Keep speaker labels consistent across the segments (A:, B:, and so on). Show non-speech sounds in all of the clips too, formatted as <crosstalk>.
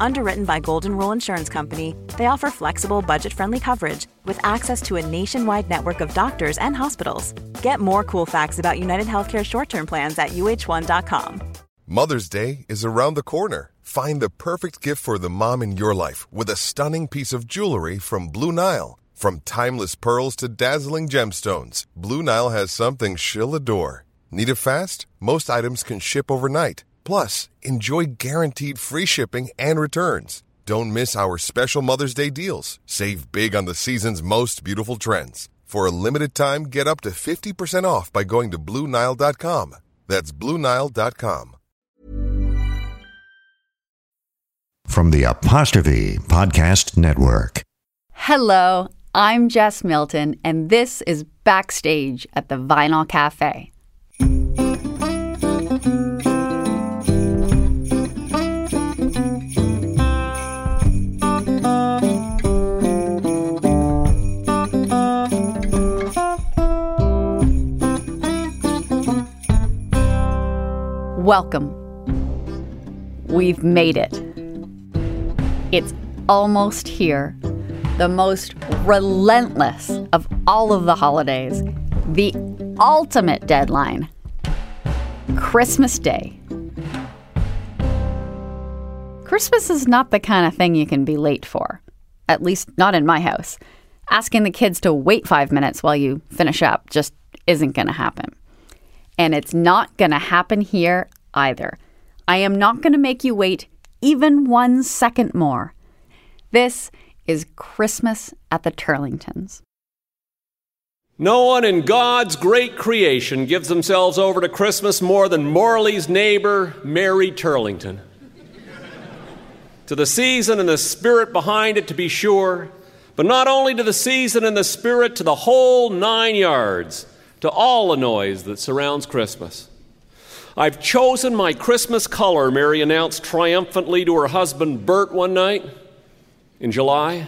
A: Underwritten by Golden Rule Insurance Company, they offer flexible, budget friendly coverage with access to a nationwide network of doctors and hospitals. Get more cool facts about United Healthcare short term plans at uh1.com.
B: Mother's Day is around the corner. Find the perfect gift for the mom in your life with a stunning piece of jewelry from Blue Nile. From timeless pearls to dazzling gemstones, Blue Nile has something she'll adore. Need it fast? Most items can ship overnight. Plus, enjoy guaranteed free shipping and returns. Don't miss our special Mother's Day deals. Save big on the season's most beautiful trends. For a limited time, get up to 50% off by going to Bluenile.com. That's Bluenile.com.
C: From the Apostrophe Podcast Network.
D: Hello, I'm Jess Milton, and this is Backstage at the Vinyl Cafe. Welcome. We've made it. It's almost here. The most relentless of all of the holidays. The ultimate deadline. Christmas Day. Christmas is not the kind of thing you can be late for. At least, not in my house. Asking the kids to wait five minutes while you finish up just isn't going to happen. And it's not going to happen here either. I am not going to make you wait even one second more. This is Christmas at the Turlingtons.
E: No one in God's great creation gives themselves over to Christmas more than Morley's neighbor, Mary Turlington. to the season and the spirit behind it, to be sure, but not only to the season and the spirit, to the whole nine yards, to all the noise that surrounds Christmas. I've chosen my Christmas color, Mary announced triumphantly to her husband Bert one night in July.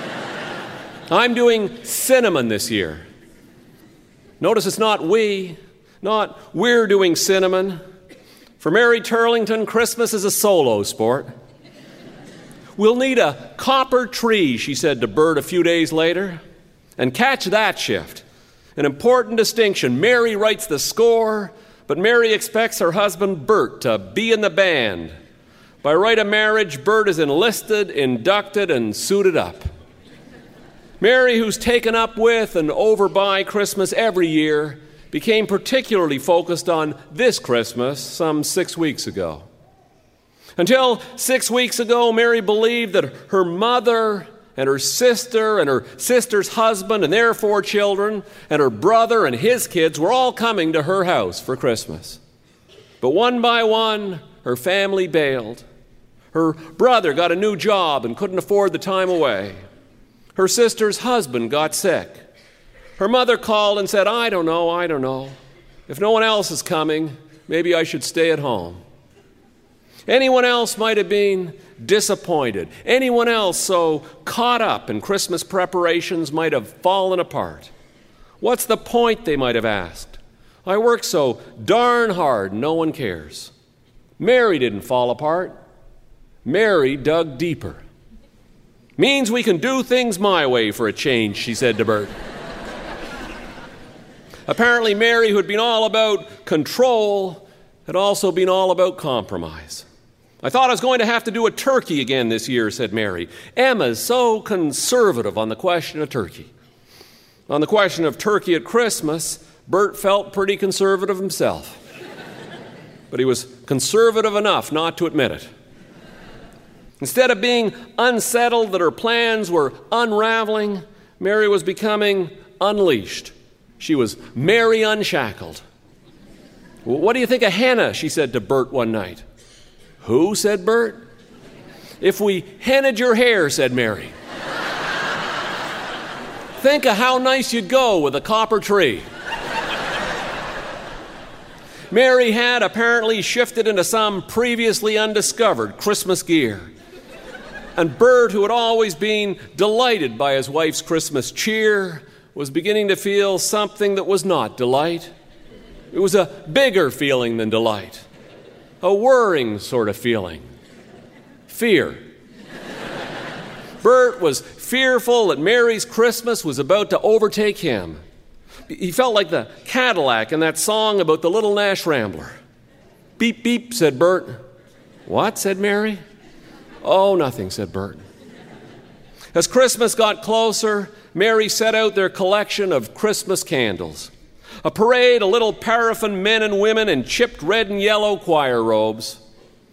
E: <laughs> I'm doing cinnamon this year. Notice it's not we, not we're doing cinnamon. For Mary Turlington, Christmas is a solo sport. We'll need a copper tree, she said to Bert a few days later. And catch that shift. An important distinction. Mary writes the score, but Mary expects her husband Bert to be in the band. By right of marriage, Bert is enlisted, inducted, and suited up. Mary, who's taken up with and over by Christmas every year, became particularly focused on this Christmas some six weeks ago. Until six weeks ago, Mary believed that her mother and her sister and her sister's husband and their four children and her brother and his kids were all coming to her house for Christmas. But one by one, her family bailed. Her brother got a new job and couldn't afford the time away. Her sister's husband got sick. Her mother called and said, I don't know, I don't know. If no one else is coming, maybe I should stay at home. Anyone else might have been disappointed. Anyone else so caught up in Christmas preparations might have fallen apart. What's the point, they might have asked? I work so darn hard, no one cares. Mary didn't fall apart. Mary dug deeper. Means we can do things my way for a change, she said to Bert. Apparently, Mary, who had been all about control, had also been all about compromise. I thought I was going to have to do a turkey again this year, said Mary. Emma's so conservative on the question of turkey. On the question of turkey at Christmas, Bert felt pretty conservative himself. but he was conservative enough not to admit it. Instead of being unsettled that her plans were unraveling, Mary was becoming unleashed. She was Mary unshackled. What do you think of henna? She said to Bert one night. Who? said Bert. If we henna'd your hair, said Mary. think of how nice you'd go with a copper tree. Mary had apparently shifted into some previously undiscovered Christmas gear. And Bert, who had always been delighted by his wife's Christmas cheer, was beginning to feel something that was not delight. It was a bigger feeling than delight, a worrying sort of feeling fear. Bert was fearful that Mary's Christmas was about to overtake him. He felt like the Cadillac in that song about the little Nash Rambler. Beep, beep, said Bert. What? said Mary. Oh, nothing, said Bert. As Christmas got closer, Mary set out their collection of Christmas candles. A parade of little paraffin men and women in chipped red and yellow choir robes.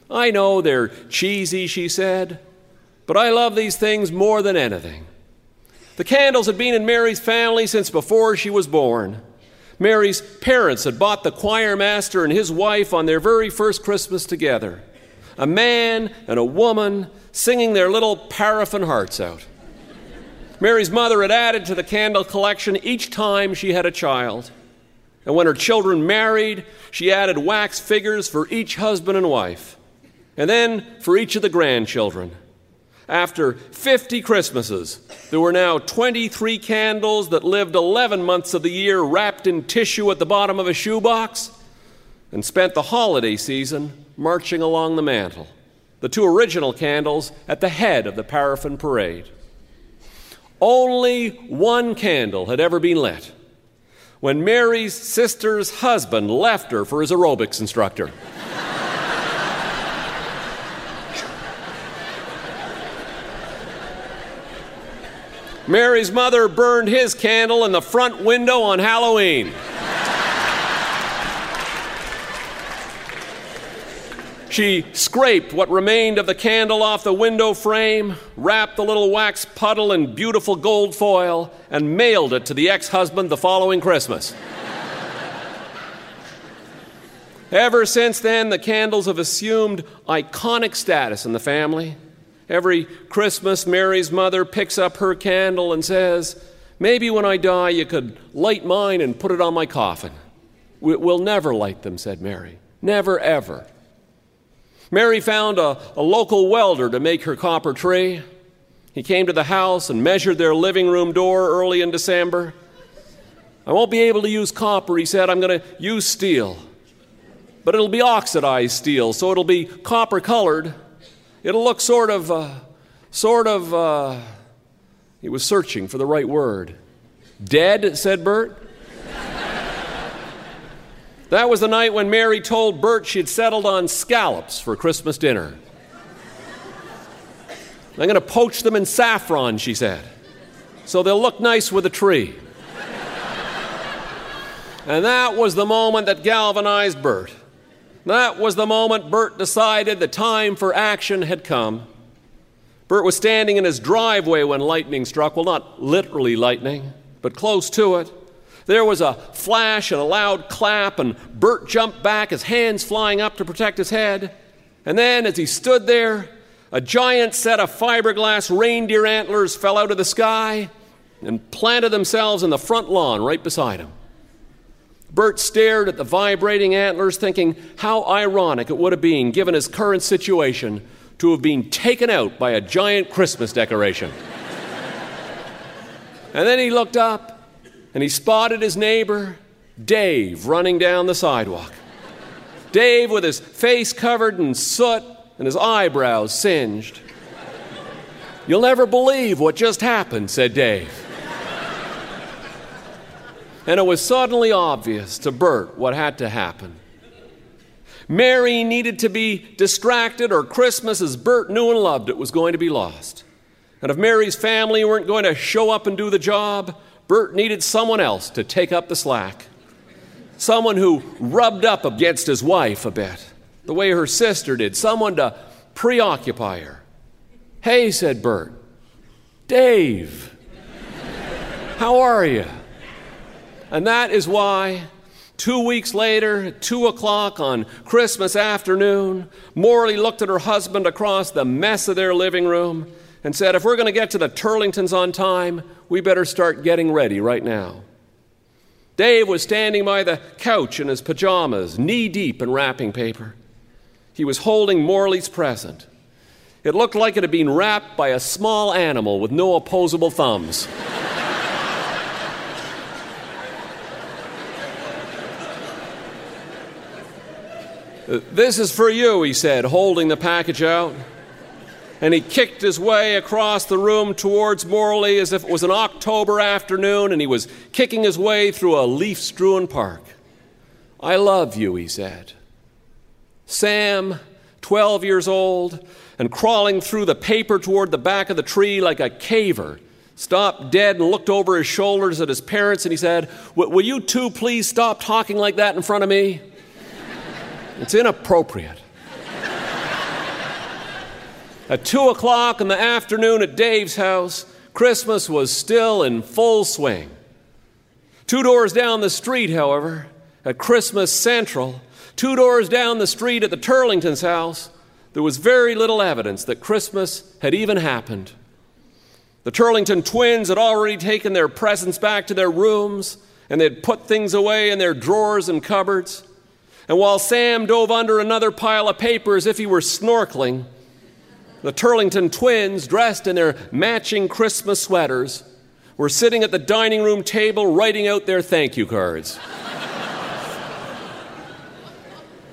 E: I know they're cheesy, she said, but I love these things more than anything. The candles had been in Mary's family since before she was born. Mary's parents had bought the choir master and his wife on their very first Christmas together a man and a woman singing their little paraffin hearts out. Mary's mother had added to the candle collection each time she had a child. And when her children married, she added wax figures for each husband and wife, and then for each of the grandchildren. After 50 Christmases, there were now 23 candles that lived 11 months of the year wrapped in tissue at the bottom of a shoebox and spent the holiday season marching along the mantle, the two original candles at the head of the paraffin parade. Only one candle had ever been lit when Mary's sister's husband left her for his aerobics instructor. Mary's mother burned his candle in the front window on Halloween. She scraped what remained of the candle off the window frame, wrapped the little wax puddle in beautiful gold foil, and mailed it to the ex husband the following Christmas. <laughs> Ever since then, the candles have assumed iconic status in the family. Every Christmas, Mary's mother picks up her candle and says, Maybe when I die, you could light mine and put it on my coffin. We'll never light them, said Mary. Never, ever. Mary found a, a local welder to make her copper tree. He came to the house and measured their living room door early in December. I won't be able to use copper, he said. I'm going to use steel. But it'll be oxidized steel, so it'll be copper colored. It'll look sort of, uh, sort of, uh, he was searching for the right word. Dead, said Bert. That was the night when Mary told Bert she'd settled on scallops for Christmas dinner. I'm going to poach them in saffron, she said, so they'll look nice with a tree. and that was the moment that galvanized Bert. That was the moment Bert decided the time for action had come. Bert was standing in his driveway when lightning struck. Well, not literally lightning, but close to it. There was a flash and a loud clap, and Bert jumped back, his hands flying up to protect his head. And then, as he stood there, a giant set of fiberglass reindeer antlers fell out of the sky and planted themselves in the front lawn right beside him. Bert stared at the vibrating antlers, thinking how ironic it would have been, given his current situation, to have been taken out by a giant Christmas decoration. <laughs> and then he looked up and he spotted his neighbor, Dave, running down the sidewalk. Dave with his face covered in soot and his eyebrows singed. You'll never believe what just happened, said Dave. and it was suddenly obvious to Bert what had to happen. Mary needed to be distracted, or Christmas, as Bert knew and loved it, was going to be lost. And if Mary's family weren't going to show up and do the job, Bert needed someone else to take up the slack. Someone who rubbed up against his wife a bit, the way her sister did, someone to preoccupy her. Hey, said Bert. Dave, how are you? And that is why Two weeks later, at 2 o'clock on Christmas afternoon, Morley looked at her husband across the mess of their living room and said, If we're going to get to the Turlingtons on time, we better start getting ready right now. Dave was standing by the couch in his pajamas, knee deep in wrapping paper. He was holding Morley's present. It looked like it had been wrapped by a small animal with no opposable thumbs. <laughs> This is for you, he said, holding the package out. And he kicked his way across the room towards Morley as if it was an October afternoon and he was kicking his way through a leaf strewn park. I love you, he said. Sam, 12 years old, and crawling through the paper toward the back of the tree like a caver, stopped dead and looked over his shoulders at his parents and he said, Will you two please stop talking like that in front of me? <laughs> It's inappropriate. At two o'clock in the afternoon at Dave's house, Christmas was still in full swing. Two doors down the street, however, at Christmas Central, two doors down the street at the Turlingtons' house, there was very little evidence that Christmas had even happened. The Turlington twins had already taken their presents back to their rooms and they'd put things away in their drawers and cupboards. And while Sam dove under another pile of paper as if he were snorkeling, the Turlington twins, dressed in their matching Christmas sweaters, were sitting at the dining room table writing out their thank you cards.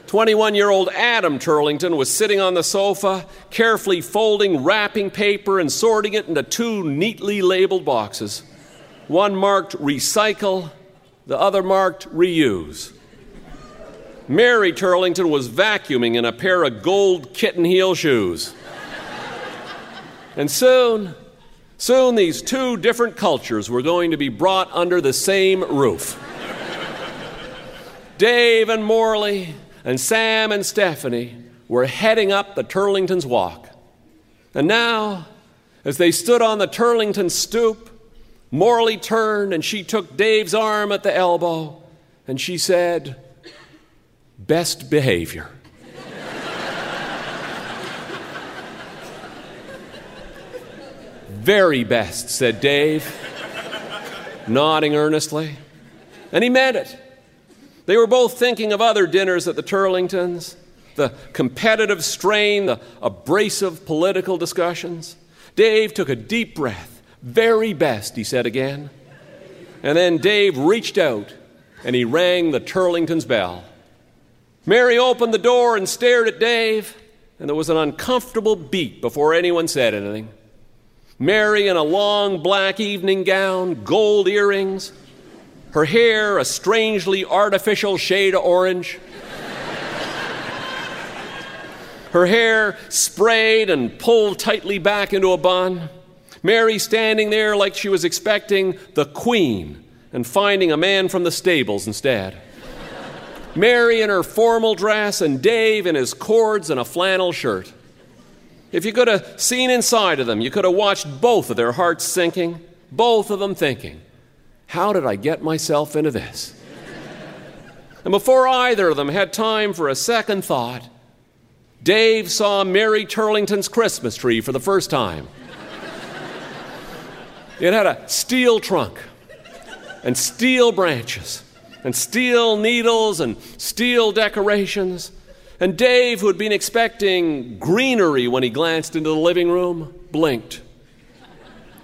E: 21 year old Adam Turlington was sitting on the sofa, carefully folding wrapping paper and sorting it into two neatly labeled boxes. One marked recycle, the other marked reuse. Mary Turlington was vacuuming in a pair of gold kitten heel shoes. And soon, soon these two different cultures were going to be brought under the same roof. <laughs> Dave and Morley and Sam and Stephanie were heading up the Turlingtons' walk. And now, as they stood on the Turlington stoop, Morley turned and she took Dave's arm at the elbow and she said, best behavior. Very best, said Dave, nodding earnestly. And he meant it. They were both thinking of other dinners at the Turlingtons, the competitive strain, the abrasive political discussions. Dave took a deep breath. Very best, he said again. And then Dave reached out and he rang the Turlingtons' bell. Mary opened the door and stared at Dave, and there was an uncomfortable beat before anyone said anything. Mary in a long black evening gown, gold earrings, her hair a strangely artificial shade of orange. her hair sprayed and pulled tightly back into a bun. Mary standing there like she was expecting the queen and finding a man from the stables instead. Mary in her formal dress, and Dave in his cords and a flannel shirt. If you could have seen inside of them, you could have watched both of their hearts sinking, both of them thinking, How did I get myself into this? and before either of them had time for a second thought, Dave saw Mary Turlington's Christmas tree for the first time. it had a steel trunk and steel branches and steel needles and steel decorations. And Dave, who had been expecting greenery when he glanced into the living room, blinked.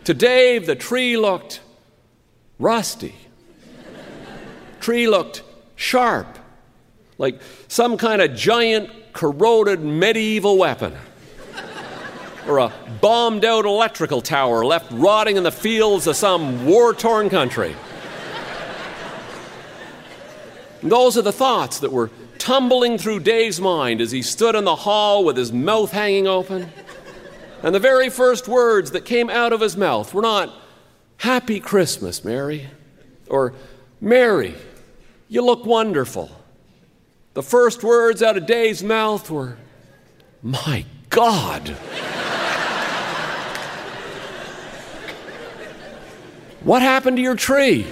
E: To Dave, the tree looked rusty. tree looked sharp, like some kind of giant corroded medieval weapon. or a bombed out electrical tower left rotting in the fields of some war torn country. Those are the thoughts that were tumbling through Dave's mind as he stood in the hall with his mouth hanging open. And the very first words that came out of his mouth were not, Happy Christmas, Mary, or Mary, You look wonderful. The first words out of Dave's mouth were, My God. what happened to your tree?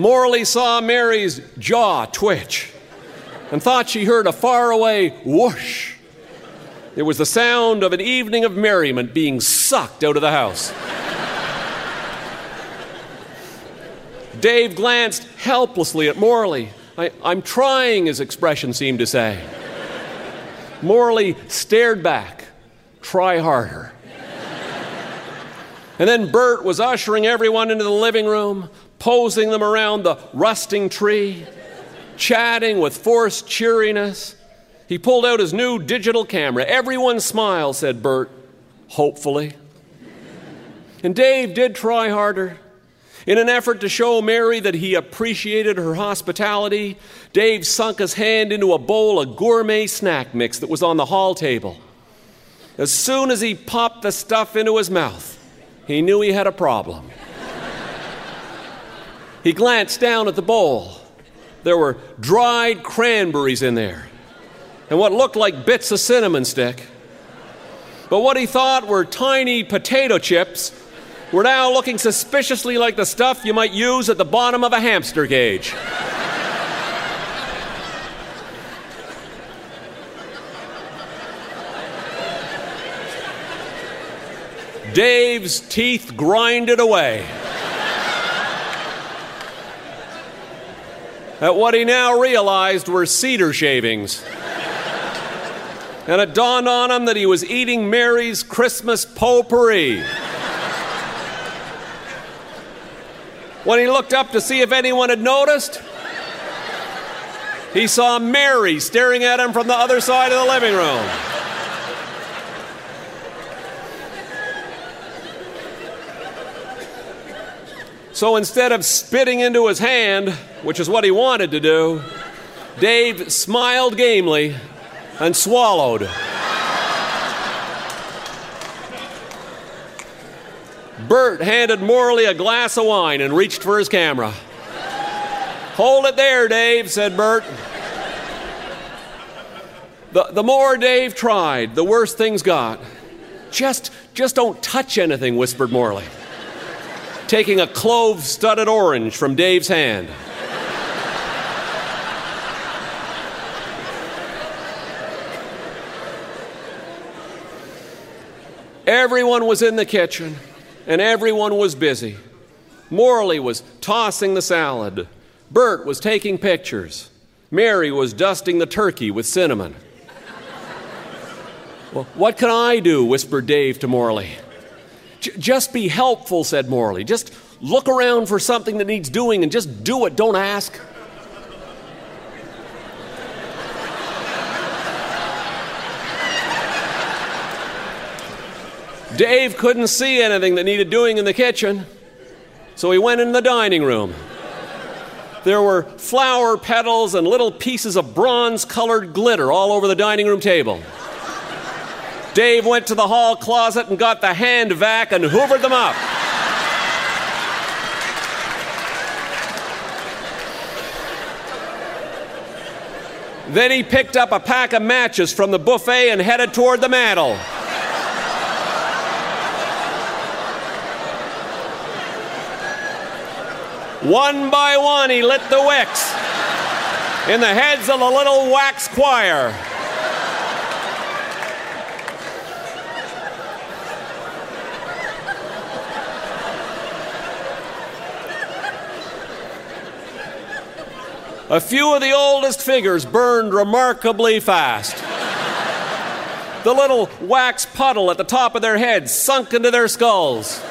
E: Morley saw Mary's jaw twitch and thought she heard a faraway whoosh. It was the sound of an evening of merriment being sucked out of the house. Dave glanced helplessly at Morley. I, am trying, his expression seemed to say. Morley stared back. Try harder. And then Bert was ushering everyone into the living room, posing them around the rusting tree, chatting with forced cheeriness. He pulled out his new digital camera. Everyone smile, said Bert, hopefully. And Dave did try harder. In an effort to show Mary that he appreciated her hospitality, Dave sunk his hand into a bowl of gourmet snack mix that was on the hall table. As soon as he popped the stuff into his mouth, he knew he had a problem. He glanced down at the bowl. There were dried cranberries in there and what looked like bits of cinnamon stick. But what he thought were tiny potato chips were now looking suspiciously like the stuff you might use at the bottom of a hamster cage. Dave's teeth grinded away. At what he now realized were cedar shavings. And it dawned on him that he was eating Mary's Christmas potpourri. When he looked up to see if anyone had noticed, he saw Mary staring at him from the other side of the living room. So instead of spitting into his hand, which is what he wanted to do, Dave smiled gamely and swallowed. Bert handed Morley a glass of wine and reached for his camera. Hold it there, Dave, said Bert. The, the more Dave tried, the worse things got. Just, just don't touch anything, whispered Morley, taking a clove studded orange from Dave's hand. Everyone was in the kitchen and everyone was busy. Morley was tossing the salad. Bert was taking pictures. Mary was dusting the turkey with cinnamon. well, what can I do? whispered Dave to Morley. Just be helpful, said Morley. Just look around for something that needs doing and just do it. Don't ask. Dave couldn't see anything that needed doing in the kitchen, so he went in the dining room. There were flower petals and little pieces of bronze colored glitter all over the dining room table. Dave went to the hall closet and got the hand vac and hoovered them up. Then he picked up a pack of matches from the buffet and headed toward the mantel. One by one, he lit the wicks in the heads of the little wax choir. A few of the oldest figures burned remarkably fast. The little wax puddle at the top of their heads sunk into their skulls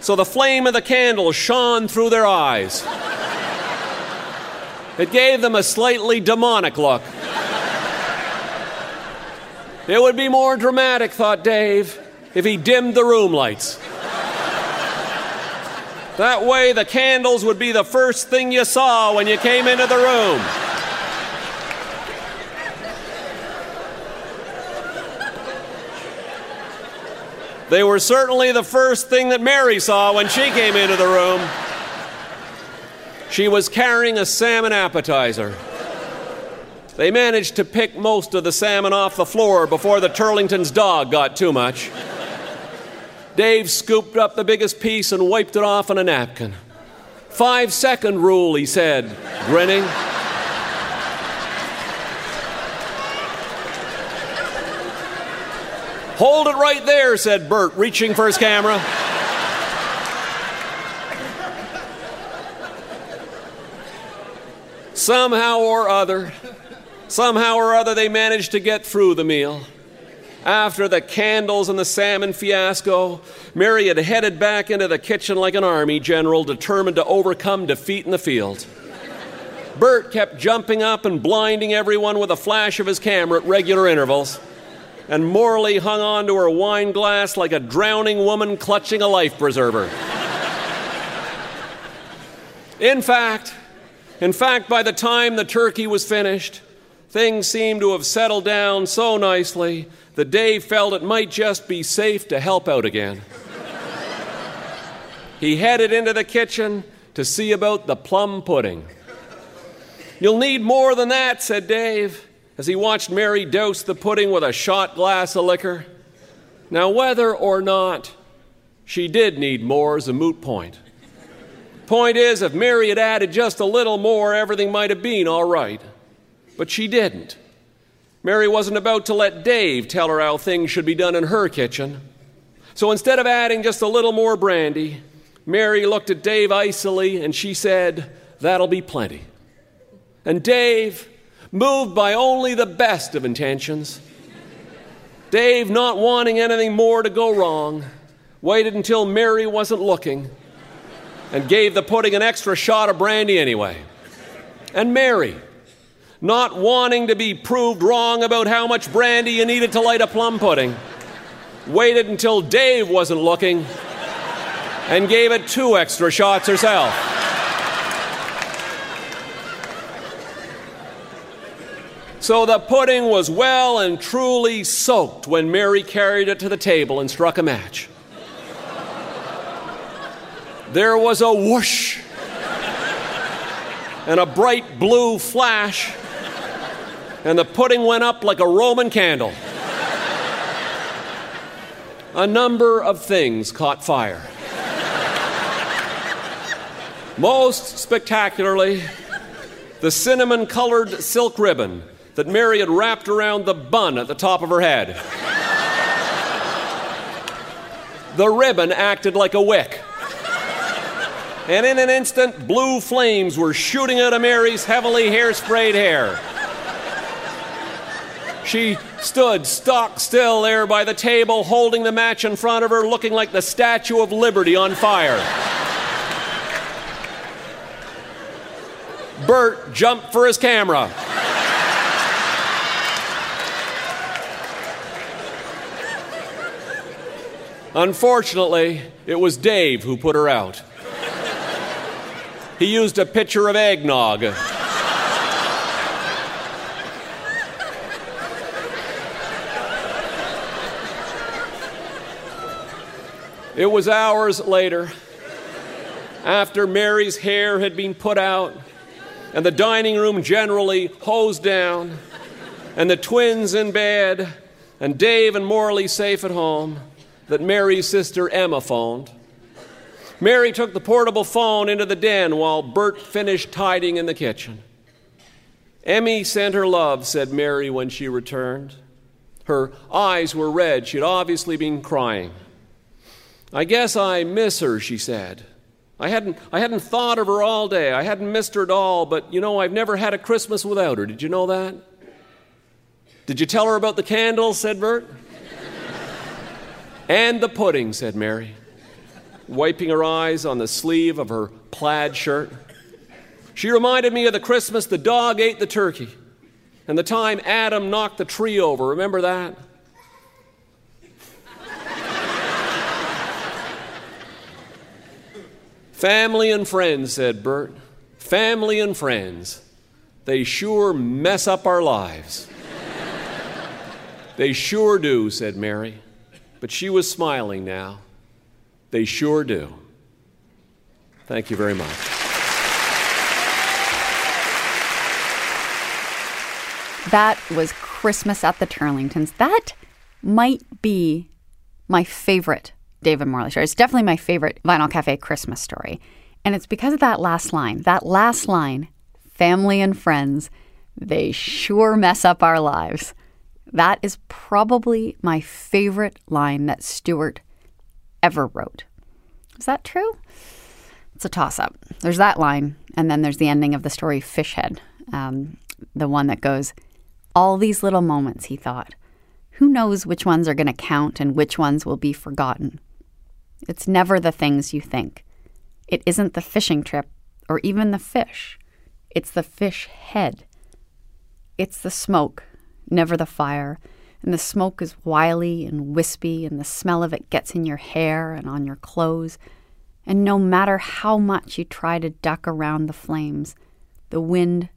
E: so the flame of the candle shone through their eyes. It gave them a slightly demonic look. It would be more dramatic, thought Dave, if he dimmed the room lights. That way, the candles would be the first thing you saw when you came into the room. They were certainly the first thing that Mary saw when she came into the room. She was carrying a salmon appetizer. They managed to pick most of the salmon off the floor before the Turlington's dog got too much. Dave scooped up the biggest piece and wiped it off on a napkin. Five second rule, he said, grinning. Hold it right there, said Bert, reaching for his camera. Somehow or other, somehow or other, they managed to get through the meal. After the candles and the salmon fiasco, Mary had headed back into the kitchen like an army general determined to overcome defeat in the field. Bert kept jumping up and blinding everyone with a flash of his camera at regular intervals and Morley hung on to her wine glass like a drowning woman clutching a life preserver. in fact, in fact, by the time the turkey was finished, things seemed to have settled down so nicely that Dave felt it might just be safe to help out again. he headed into the kitchen to see about the plum pudding. You'll need more than that, said Dave as he watched Mary douse the pudding with a shot glass of liquor. Now, whether or not she did need more is a moot point. Point is, if Mary had added just a little more, everything might have been all right. But she didn't. Mary wasn't about to let Dave tell her how things should be done in her kitchen. So instead of adding just a little more brandy, Mary looked at Dave icily and she said, That'll be plenty. And Dave, moved by only the best of intentions. Dave, not wanting anything more to go wrong, waited until Mary wasn't looking and gave the pudding an extra shot of brandy anyway. And Mary, not wanting to be proved wrong about how much brandy you needed to light a plum pudding, waited until Dave wasn't looking and gave it two extra shots herself. So the pudding was well and truly soaked when Mary carried it to the table and struck a match. There was a whoosh and a bright blue flash, and the pudding went up like a Roman candle. A number of things caught fire. Most spectacularly, the cinnamon colored silk ribbon that Mary had wrapped around the bun at the top of her head. the ribbon acted like a wick. And in an instant, blue flames were shooting out of Mary's heavily hairsprayed hair. She stood stock still there by the table, holding the match in front of her, looking like the Statue of Liberty on fire. Bert jumped for his camera. Unfortunately, it was Dave who put her out. He used a pitcher of eggnog. It was hours later, after Mary's hair had been put out, and the dining room generally hosed down, and the twins in bed, and Dave and Morley safe at home that Mary's sister Emma phoned. Mary took the portable phone into the den while Bert finished tidying in the kitchen. Emmy sent her love, said Mary when she returned. Her eyes were red. She had obviously been crying. I guess I miss her, she said. I hadn't, I hadn't thought of her all day. I hadn't missed her at all, but you know, I've never had a Christmas without her. Did you know that? Did you tell her about the candles? said Bert. <laughs> And the pudding, said Mary, wiping her eyes on the sleeve of her plaid shirt. She reminded me of the Christmas the dog ate the turkey and the time Adam knocked the tree over. Remember that? Family and friends, said Bert. Family and friends. They sure mess up our lives. they sure do, said Mary. But she was smiling now. They sure do. Thank you very much.
D: That was Christmas at the Turlingtons. That might be my favorite David Morley story. It's definitely my favorite Vinyl Cafe Christmas story. And it's because of that last line. That last line, family and friends, they sure mess up our lives. That is probably my favorite line that Stuart ever wrote. Is that true? It's a toss up. There's that line, and then there's the ending of the story, Fishhead, um, the one that goes, All these little moments, he thought. Who knows which ones are going to count and which ones will be forgotten? It's never the things you think. It isn't the fishing trip or even the fish. It's the fish head. It's the smoke, never the fire. And the smoke is wily and wispy, and the smell of it gets in your hair and on your clothes. And no matter how much you try to duck around the flames, the wind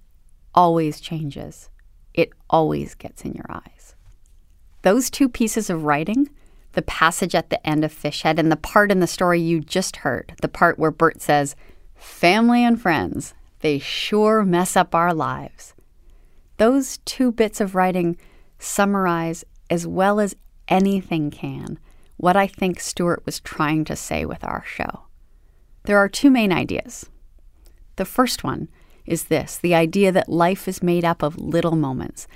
D: always changes. It always gets in your eyes. Those two pieces of writing, the passage at the end of Fishhead and the part in the story you just heard, the part where Bert says, Family and friends, they sure mess up our lives. Those two bits of writing summarize as well as anything can what I think Stuart was trying to say with our show. There are two main ideas. The first one is this the idea that life is made up of little moments,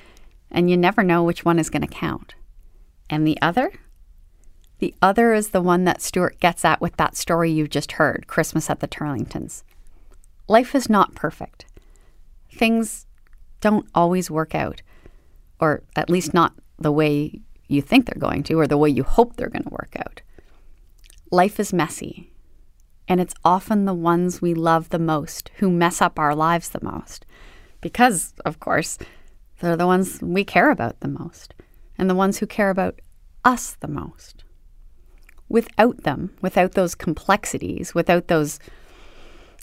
D: and you never know which one is going to count. And the other? The other is the one that Stuart gets at with that story you just heard Christmas at the Turlingtons. Life is not perfect. Things don't always work out, or at least not the way you think they're going to, or the way you hope they're going to work out. Life is messy, and it's often the ones we love the most who mess up our lives the most. Because, of course, they're the ones we care about the most, and the ones who care about us the most. Without them, without those complexities, without those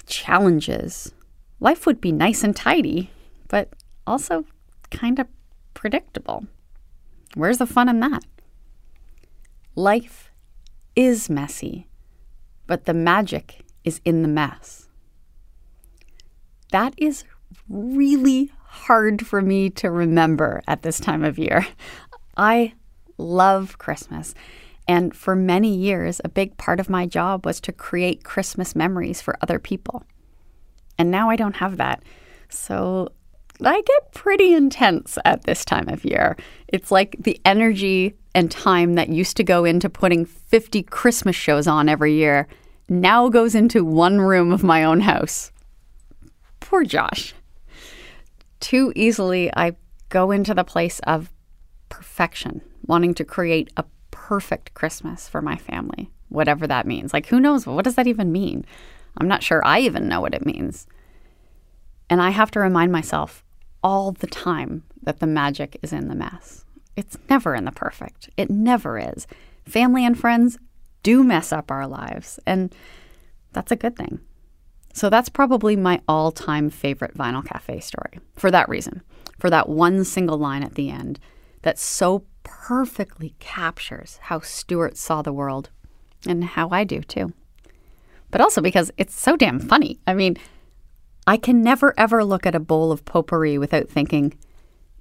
D: challenges, life would be nice and tidy, but also kind of predictable. Where's the fun in that? Life is messy, but the magic is in the mess. That is really hard for me to remember at this time of year. <laughs> I love Christmas. And for many years, a big part of my job was to create Christmas memories for other people. And now I don't have that. So I get pretty intense at this time of year. It's like the energy and time that used to go into putting 50 Christmas shows on every year now goes into one room of my own house. Poor Josh. Too easily, I go into the place of perfection, wanting to create a perfect Christmas for my family, whatever that means. Like, who knows? What does that even mean? I'm not sure I even know what it means. And I have to remind myself all the time that the magic is in the mess. It's never in the perfect. It never is. Family and friends do mess up our lives, and that's a good thing. So that's probably my all time favorite Vinyl Cafe story for that reason, for that one single line at the end that so perfectly captures how Stuart saw the world and how I do too. But also because it's so damn funny. I mean, I can never ever look at a bowl of potpourri without thinking,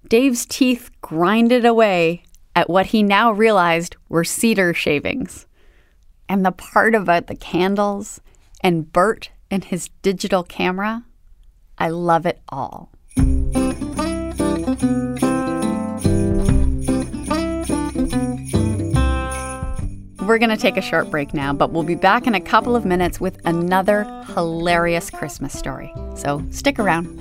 D: Dave's teeth grinded away at what he now realized were cedar shavings. And the part about the candles and Bert and his digital camera, I love it all. We're going to take a short break now, but we'll be back in a couple of minutes with another hilarious Christmas story. So stick around.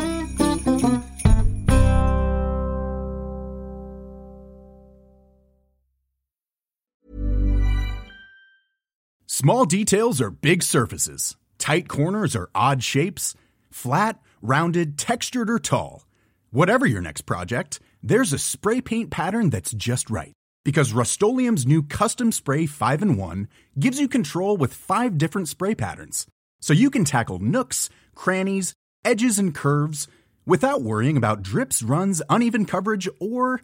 F: Small details are big surfaces, tight corners are odd shapes, flat, rounded, textured, or tall. Whatever your next project, there's a spray paint pattern that's just right. Because Rust new Custom Spray 5 in 1 gives you control with five different spray patterns. So you can tackle nooks, crannies, edges, and curves without worrying about drips, runs, uneven coverage, or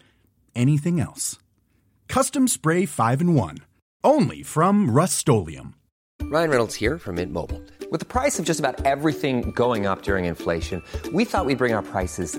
F: anything else. Custom Spray 5 in 1 Only from Rust-Oleum.
G: Ryan Reynolds here from Mint Mobile. With the price of just about everything going up during inflation, we thought we'd bring our prices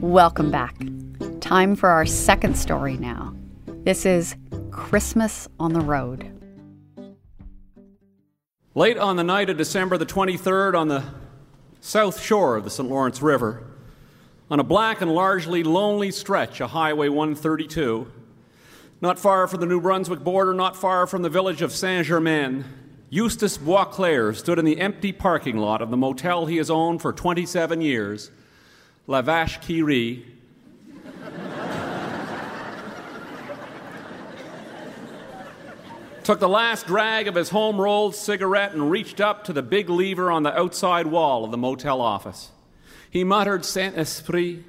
D: Welcome back. Time for our second story now. This is Christmas on the Road.
E: Late on the night of December the 23rd, on the south shore of the St. Lawrence River, on a black and largely lonely stretch of Highway 132, not far from the New Brunswick border, not far from the village of Saint Germain, Eustace Boisclair stood in the empty parking lot of the motel he has owned for 27 years, La Vache qui rit, took the last drag of his home rolled cigarette and reached up to the big lever on the outside wall of the motel office. He muttered Saint Esprit.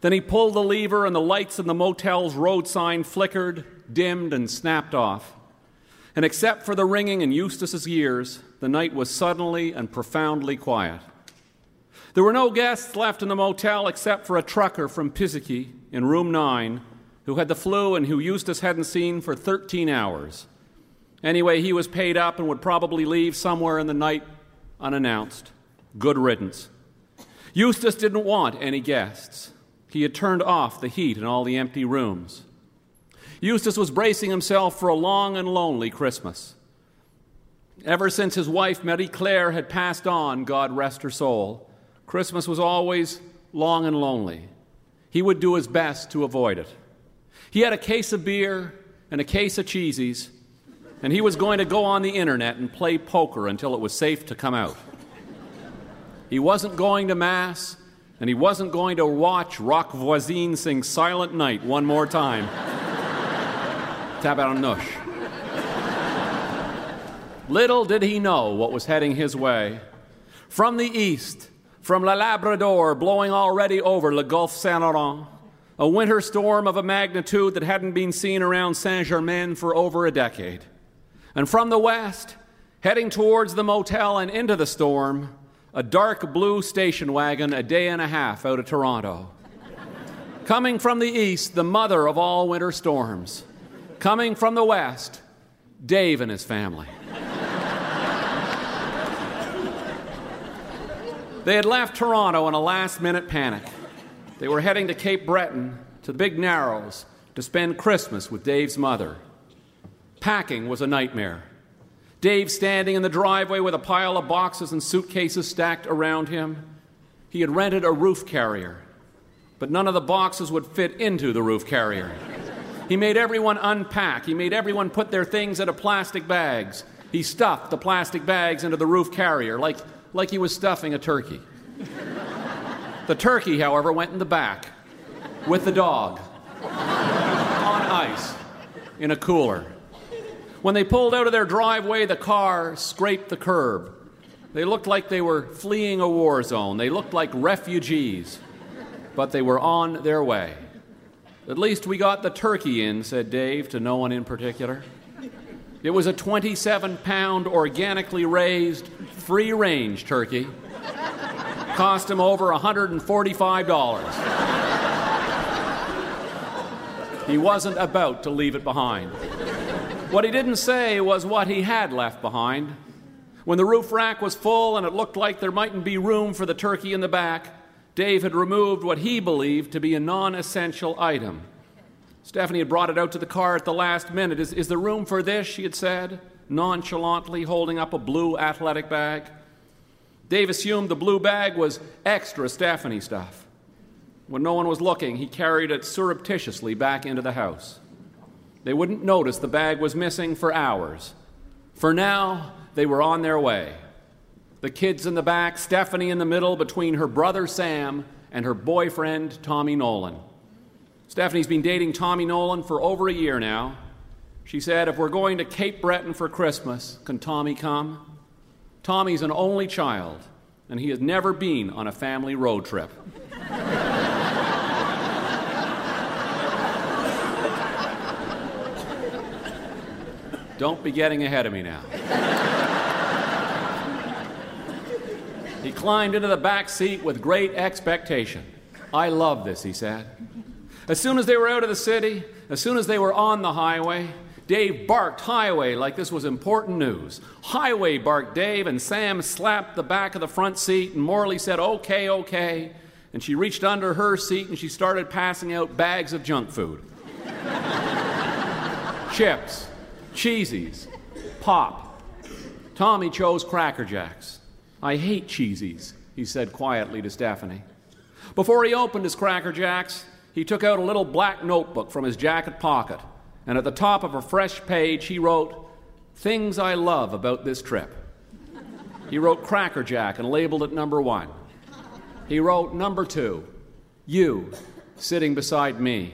E: Then he pulled the lever, and the lights in the motel's road sign flickered, dimmed, and snapped off. And except for the ringing in Eustace's ears, the night was suddenly and profoundly quiet. There were no guests left in the motel except for a trucker from Piziki in room 9 who had the flu and who Eustace hadn't seen for 13 hours. Anyway, he was paid up and would probably leave somewhere in the night unannounced. Good riddance. Eustace didn't want any guests. He had turned off the heat in all the empty rooms. Eustace was bracing himself for a long and lonely Christmas. Ever since his wife, Marie Claire, had passed on, God rest her soul, Christmas was always long and lonely. He would do his best to avoid it. He had a case of beer and a case of cheesies, and he was going to go on the internet and play poker until it was safe to come out. He wasn't going to Mass, and he wasn't going to watch Roch Voisine sing Silent Night one more time. <laughs> Tabarnouche. Little did he know what was heading his way. From the east, from La Labrador, blowing already over Le Gulf Saint Laurent, a winter storm of a magnitude that hadn't been seen around Saint Germain for over a decade. And from the west, heading towards the motel and into the storm, a dark blue station wagon a day and a half out of Toronto. Coming from the east, the mother of all winter storms. Coming from the west, Dave and his family. They had left Toronto in a last minute panic. They were heading to Cape Breton, to the Big Narrows, to spend Christmas with Dave's mother. Packing was a nightmare. Dave standing in the driveway with a pile of boxes and suitcases stacked around him. He had rented a roof carrier, but none of the boxes would fit into the roof carrier. He made everyone unpack. He made everyone put their things into plastic bags. He stuffed the plastic bags into the roof carrier like, like he was stuffing a turkey. The turkey, however, went in the back with the dog on ice in a cooler. When they pulled out of their driveway, the car scraped the curb. They looked like they were fleeing a war zone. They looked like refugees, but they were on their way. At least we got the turkey in, said Dave to no one in particular. It was a 27 pound, organically raised, free range turkey. Cost him over $145. He wasn't about to leave it behind. What he didn't say was what he had left behind. When the roof rack was full and it looked like there mightn't be room for the turkey in the back, Dave had removed what he believed to be a non essential item. Stephanie had brought it out to the car at the last minute. Is, is there room for this? she had said, nonchalantly holding up a blue athletic bag. Dave assumed the blue bag was extra Stephanie stuff. When no one was looking, he carried it surreptitiously back into the house. They wouldn't notice the bag was missing for hours. For now, they were on their way. The kids in the back, Stephanie in the middle between her brother Sam and her boyfriend Tommy Nolan. Stephanie's been dating Tommy Nolan for over a year now. She said, If we're going to Cape Breton for Christmas, can Tommy come? Tommy's an only child, and he has never been on a family road trip. Don't be getting ahead of me now. he climbed into the back seat with great expectation. I love this, he said. As soon as they were out of the city, as soon as they were on the highway, Dave barked highway like this was important news. Highway barked Dave, and Sam slapped the back of the front seat, and Morley said, Okay, okay. And she reached under her seat and she started passing out bags of junk food <laughs> chips, cheesies, pop. Tommy chose Cracker Jacks. I hate cheesies, he said quietly to Stephanie. Before he opened his Cracker Jacks, he took out a little black notebook from his jacket pocket, and at the top of a fresh page, he wrote, Things I love about this trip. He wrote Cracker Jack and labeled it number one. He wrote number two, You, sitting beside me.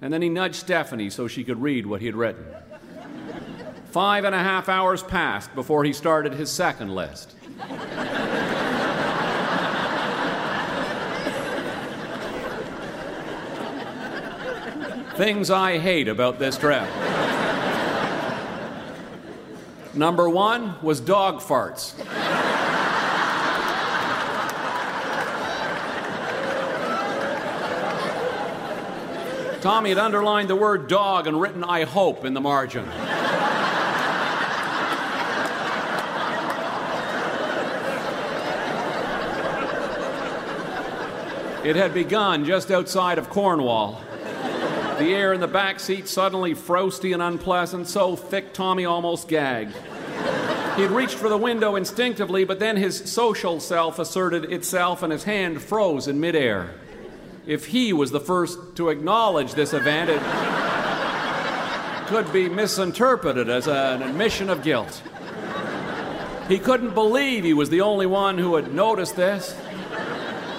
E: And then he nudged Stephanie so she could read what he had written. Five and a half hours passed before he started his second list. Things I hate about this trip. Number one was dog farts. Tommy had underlined the word dog and written I hope in the margin. It had begun just outside of Cornwall. The air in the back seat suddenly frosty and unpleasant, so thick Tommy almost gagged. He'd reached for the window instinctively, but then his social self asserted itself and his hand froze in midair. If he was the first to acknowledge this event, it could be misinterpreted as an admission of guilt. He couldn't believe he was the only one who had noticed this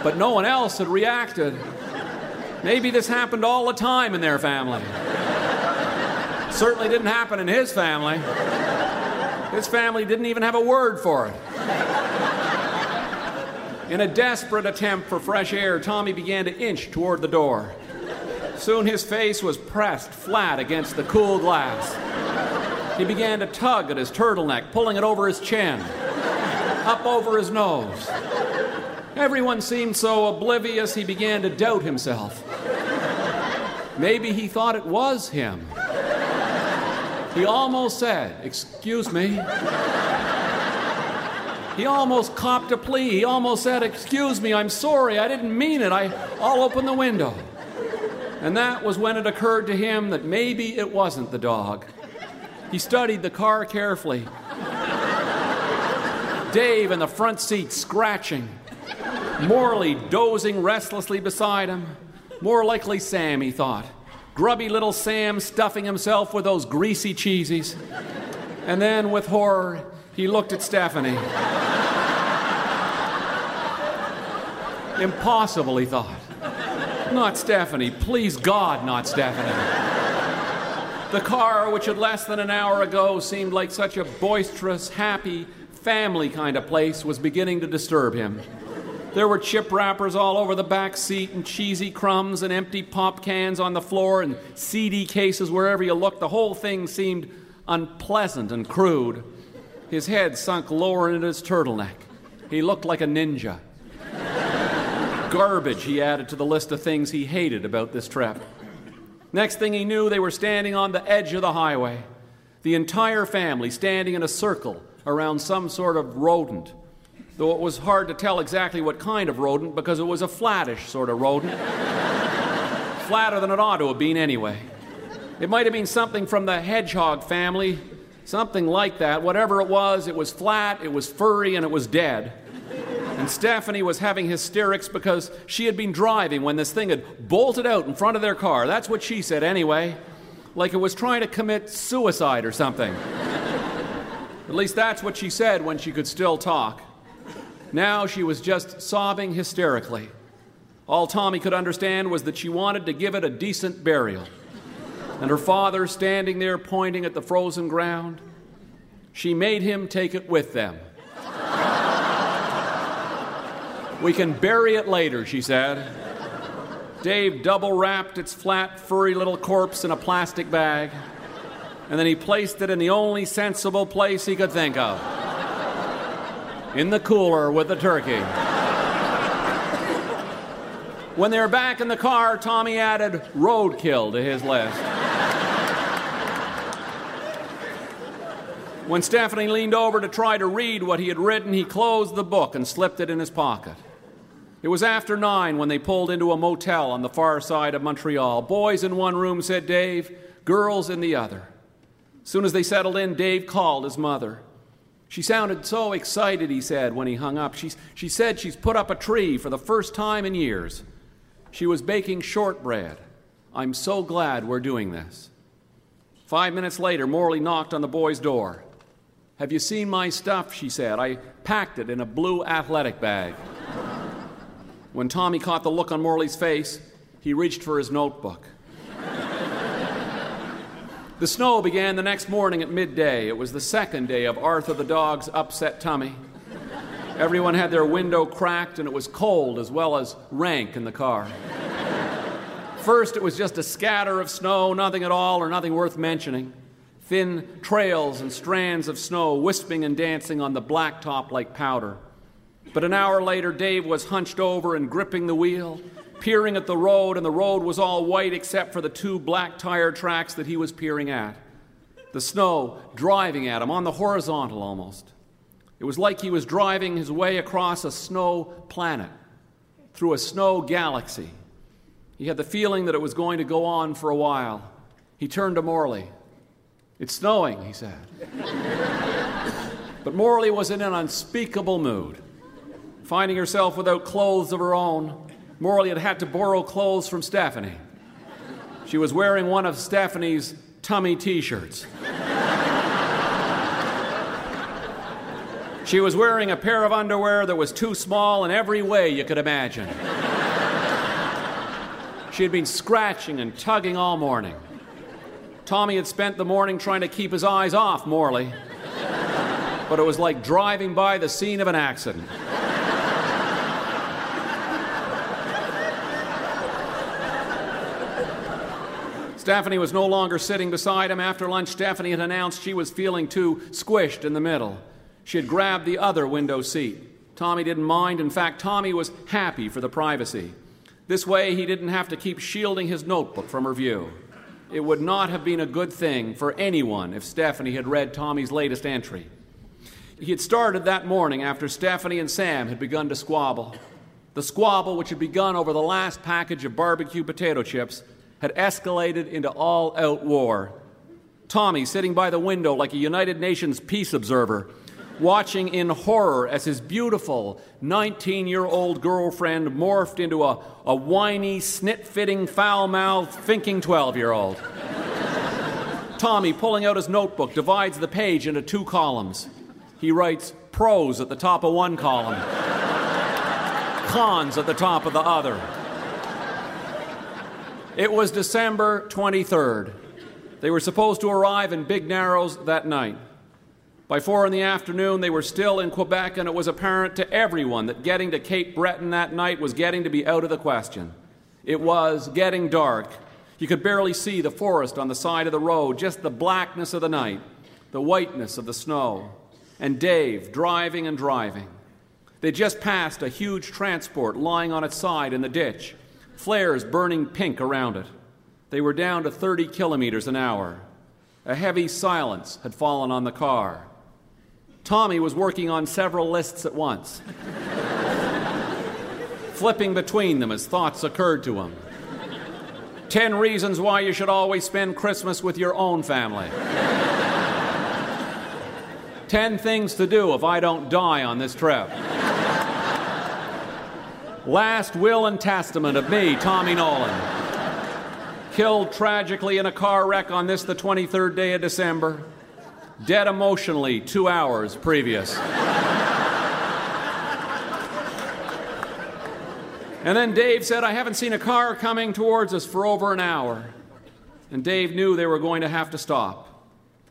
E: but no one else had reacted. Maybe this happened all the time in their family. Certainly didn't happen in his family. His family didn't even have a word for it. In a desperate attempt for fresh air, Tommy began to inch toward the door. Soon his face was pressed flat against the cool glass. He began to tug at his turtleneck, pulling it over his chin, up over his nose. Everyone seemed so oblivious he began to doubt himself. Maybe he thought it was him. He almost said, Excuse me. He almost copped a plea. He almost said, Excuse me, I'm sorry, I didn't mean it. I, I'll open the window. And that was when it occurred to him that maybe it wasn't the dog. He studied the car carefully. Dave in the front seat scratching. Morley dozing restlessly beside him. More likely Sam, he thought. Grubby little Sam stuffing himself with those greasy cheesies. And then, with horror, he looked at Stephanie. Impossible, he thought. Not Stephanie. Please God, not Stephanie. The car, which had less than an hour ago seemed like such a boisterous, happy, family kind of place, was beginning to disturb him. There were chip wrappers all over the back seat, and cheesy crumbs, and empty pop cans on the floor, and CD cases wherever you looked. The whole thing seemed unpleasant and crude. His head sunk lower into his turtleneck. He looked like a ninja. Garbage, he added to the list of things he hated about this trip. Next thing he knew, they were standing on the edge of the highway. The entire family standing in a circle around some sort of rodent, though it was hard to tell exactly what kind of rodent because it was a flattish sort of rodent. <laughs> Flatter than it ought to have been, anyway. It might have been something from the hedgehog family, something like that. Whatever it was, it was flat, it was furry, and it was dead. And Stephanie was having hysterics because she had been driving when this thing had bolted out in front of their car. That's what she said, anyway. Like it was trying to commit suicide or something. At least that's what she said when she could still talk. Now she was just sobbing hysterically. All Tommy could understand was that she wanted to give it a decent burial. And her father standing there pointing at the frozen ground, she made him take it with them. we can bury it later, she said. Dave double wrapped its flat, furry little corpse in a plastic bag, and then he placed it in the only sensible place he could think of in the cooler with the turkey. When they were back in the car, Tommy added roadkill to his list. when Stephanie leaned over to try to read what he had written, he closed the book and slipped it in his pocket. It was after nine when they pulled into a motel on the far side of Montreal. Boys in one room, said Dave, girls in the other. Soon as they settled in, Dave called his mother. She sounded so excited, he said, when he hung up. She, she said she's put up a tree for the first time in years. She was baking shortbread. I'm so glad we're doing this. Five minutes later, Morley knocked on the boy's door. Have you seen my stuff? She said. I packed it in a blue athletic bag. when Tommy caught the look on Morley's face, he reached for his notebook. The snow began the next morning at midday. It was the second day of Arthur the dog's upset tummy. Everyone had their window cracked, and it was cold as well as rank in the car. First, it was just a scatter of snow, nothing at all or nothing worth mentioning. Thin trails and strands of snow wisping and dancing on the blacktop like powder. But an hour later, Dave was hunched over and gripping the wheel, peering at the road, and the road was all white except for the two black tire tracks that he was peering at. The snow driving at him on the horizontal almost. It was like he was driving his way across a snow planet, through a snow galaxy. He had the feeling that it was going to go on for a while. He turned to Morley. It's snowing, he said. but Morley was in an unspeakable mood. Finding herself without clothes of her own, Morley had had to borrow clothes from Stephanie. She was wearing one of Stephanie's tummy t shirts. She was wearing a pair of underwear that was too small in every way you could imagine. She had been scratching and tugging all morning. Tommy had spent the morning trying to keep his eyes off Morley, but it was like driving by the scene of an accident. Stephanie was no longer sitting beside him. After lunch, Stephanie had announced she was feeling too squished in the middle. She had grabbed the other window seat. Tommy didn't mind. In fact, Tommy was happy for the privacy. This way, he didn't have to keep shielding his notebook from her view. It would not have been a good thing for anyone if Stephanie had read Tommy's latest entry. He had started that morning after Stephanie and Sam had begun to squabble. The squabble, which had begun over the last package of barbecue potato chips, had escalated into all out war. Tommy, sitting by the window like a United Nations peace observer, watching in horror as his beautiful 19 year old girlfriend morphed into a, a whiny, snit fitting, foul mouthed, thinking 12 year old. Tommy, pulling out his notebook, divides the page into two columns. He writes pros at the top of one column, cons at the top of the other. It was December 23rd. They were supposed to arrive in Big Narrows that night. By four in the afternoon, they were still in Quebec, and it was apparent to everyone that getting to Cape Breton that night was getting to be out of the question. It was getting dark. You could barely see the forest on the side of the road, just the blackness of the night, the whiteness of the snow, and Dave driving and driving. They just passed a huge transport lying on its side in the ditch, flares burning pink around it. They were down to 30 kilometers an hour. A heavy silence had fallen on the car. Tommy was working on several lists at once, <laughs> flipping between them as thoughts occurred to him. Ten reasons why you should always spend Christmas with your own family. Ten things to do if I don't die on this trip. Last will and testament of me, Tommy Nolan. Killed tragically in a car wreck on this, the 23rd day of December. Dead emotionally two hours previous. And then Dave said, I haven't seen a car coming towards us for over an hour. And Dave knew they were going to have to stop.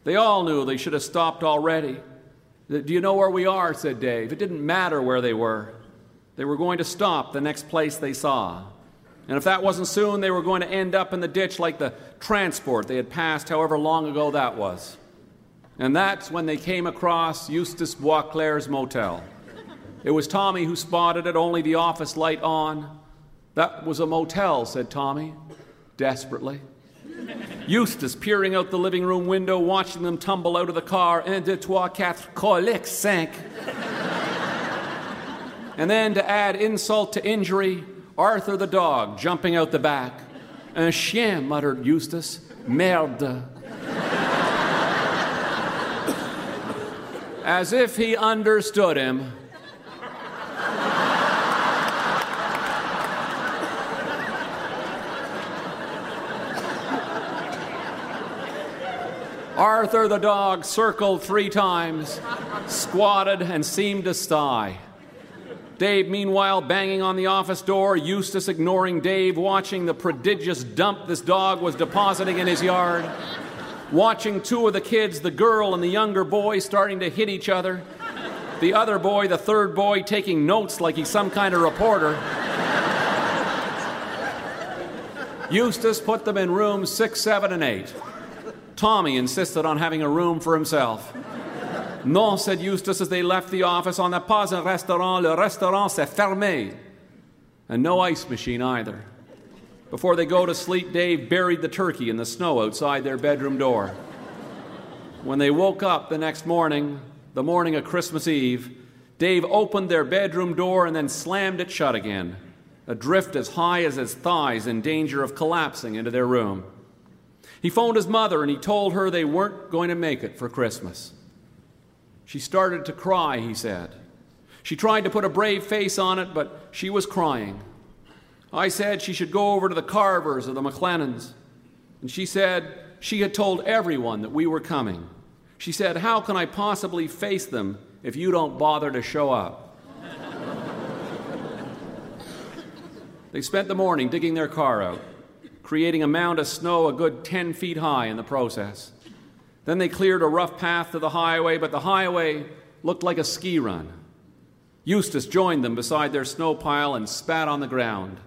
E: They all knew they should have stopped already. Do you know where we are? said Dave. It didn't matter where they were. They were going to stop the next place they saw. And if that wasn't soon, they were going to end up in the ditch like the transport they had passed however long ago that was. And that's when they came across Eustace Boisclair's motel. It was Tommy who spotted it, only the office light on. That was a motel, said Tommy, desperately. Eustace peering out the living room window, watching them tumble out of the car. Un, deux, trois, quatre, colique, cinq. And then, to add insult to injury, Arthur the dog jumping out the back. Un chien, muttered Eustace. Merde. As if he understood him, Arthur the dog circled three times, squatted, and seemed to sigh. Dave, meanwhile, banging on the office door, Eustace ignoring Dave, watching the prodigious dump this dog was depositing in his yard, watching two of the kids, the girl and the younger boy, starting to hit each other, the other boy, the third boy, taking notes like he's some kind of reporter. Eustace put them in rooms six, seven, and eight. Tommy insisted on having a room for himself. Non, said Eustace as they left the office, on n'a pas un restaurant, le restaurant s'est fermé. And no ice machine either. Before they go to sleep, Dave buried the turkey in the snow outside their bedroom door. When they woke up the next morning, the morning of Christmas Eve, Dave opened their bedroom door and then slammed it shut again, adrift as high as his thighs in danger of collapsing into their room. He phoned his mother and he told her they weren't going to make it for Christmas. She started to cry, he said. She tried to put a brave face on it, but she was crying. I said she should go over to the Carvers or the McLennans. And she said she had told everyone that we were coming. She said, How can I possibly face them if you don't bother to show up? <laughs> they spent the morning digging their car out creating a mound of snow a good 10 feet high in the process. Then they cleared a rough path to the highway, but the highway looked like a ski run. Eustace joined them beside their snow pile and spat on the ground,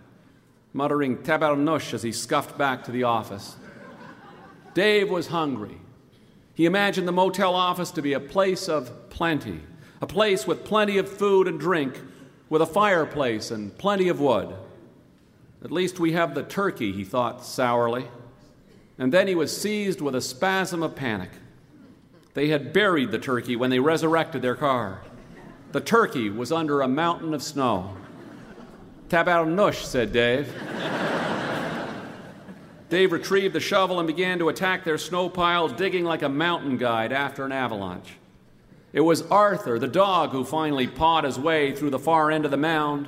E: muttering tabarnouche as he scuffed back to the office. Dave was hungry. He imagined the motel office to be a place of plenty, a place with plenty of food and drink, with a fireplace and plenty of wood. At least we have the turkey, he thought sourly. And then he was seized with a spasm of panic. They had buried the turkey when they resurrected their car. The turkey was under a mountain of snow. Tabarnouche, said Dave. Dave retrieved the shovel and began to attack their snow pile, digging like a mountain guide after an avalanche. It was Arthur, the dog, who finally pawed his way through the far end of the mound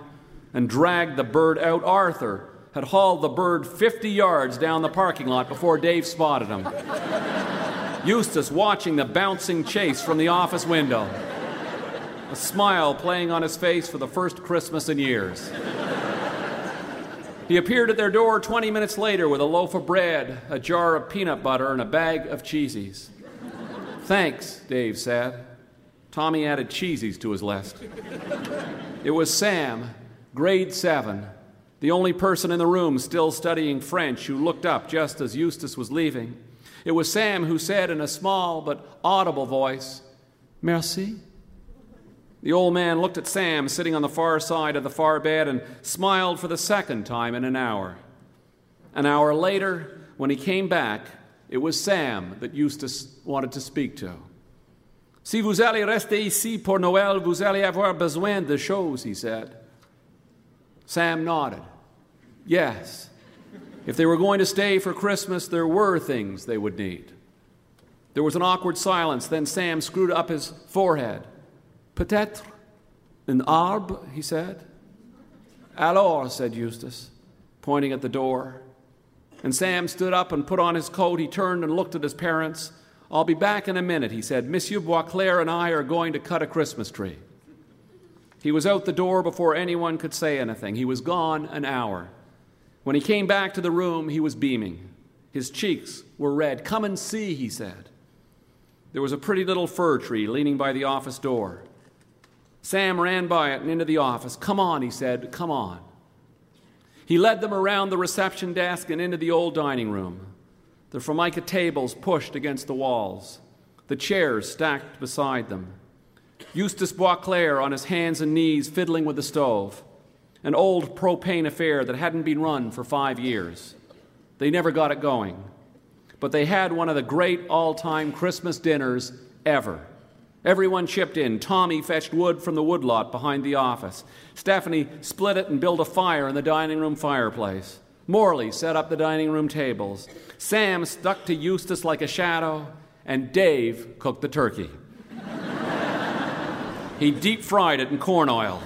E: and dragged the bird out. Arthur had hauled the bird 50 yards down the parking lot before Dave spotted him. Eustace watching the bouncing chase from the office window, a smile playing on his face for the first Christmas in years. He appeared at their door 20 minutes later with a loaf of bread, a jar of peanut butter, and a bag of cheesies. Thanks, Dave said. Tommy added cheesies to his list. It was Sam, grade seven, the only person in the room still studying French who looked up just as Eustace was leaving. It was Sam who said in a small but audible voice, Merci. The old man looked at Sam sitting on the far side of the far bed and smiled for the second time in an hour. An hour later, when he came back, it was Sam that Eustace wanted to speak to. Si vous allez rester ici pour Noël, vous allez avoir besoin de choses, he said. Sam nodded. Yes. If they were going to stay for Christmas, there were things they would need. There was an awkward silence. Then Sam screwed up his forehead. Peut-être un arbre, he said. Alors, said Eustace, pointing at the door. And Sam stood up and put on his coat. He turned and looked at his parents. I'll be back in a minute, he said. Monsieur Boisclair and I are going to cut a Christmas tree. He was out the door before anyone could say anything. He was gone an hour. When he came back to the room, he was beaming. His cheeks were red. Come and see, he said. There was a pretty little fir tree leaning by the office door. Sam ran by it and into the office. Come on, he said, come on. He led them around the reception desk and into the old dining room. The formica tables pushed against the walls, the chairs stacked beside them. Eustace Boisclair on his hands and knees fiddling with the stove, an old propane affair that hadn't been run for five years. They never got it going, but they had one of the great all time Christmas dinners ever. Everyone chipped in. Tommy fetched wood from the woodlot behind the office. Stephanie split it and built a fire in the dining room fireplace. Morley set up the dining room tables. Sam stuck to Eustace like a shadow, and Dave cooked the turkey. <laughs> he deep fried it in corn oil.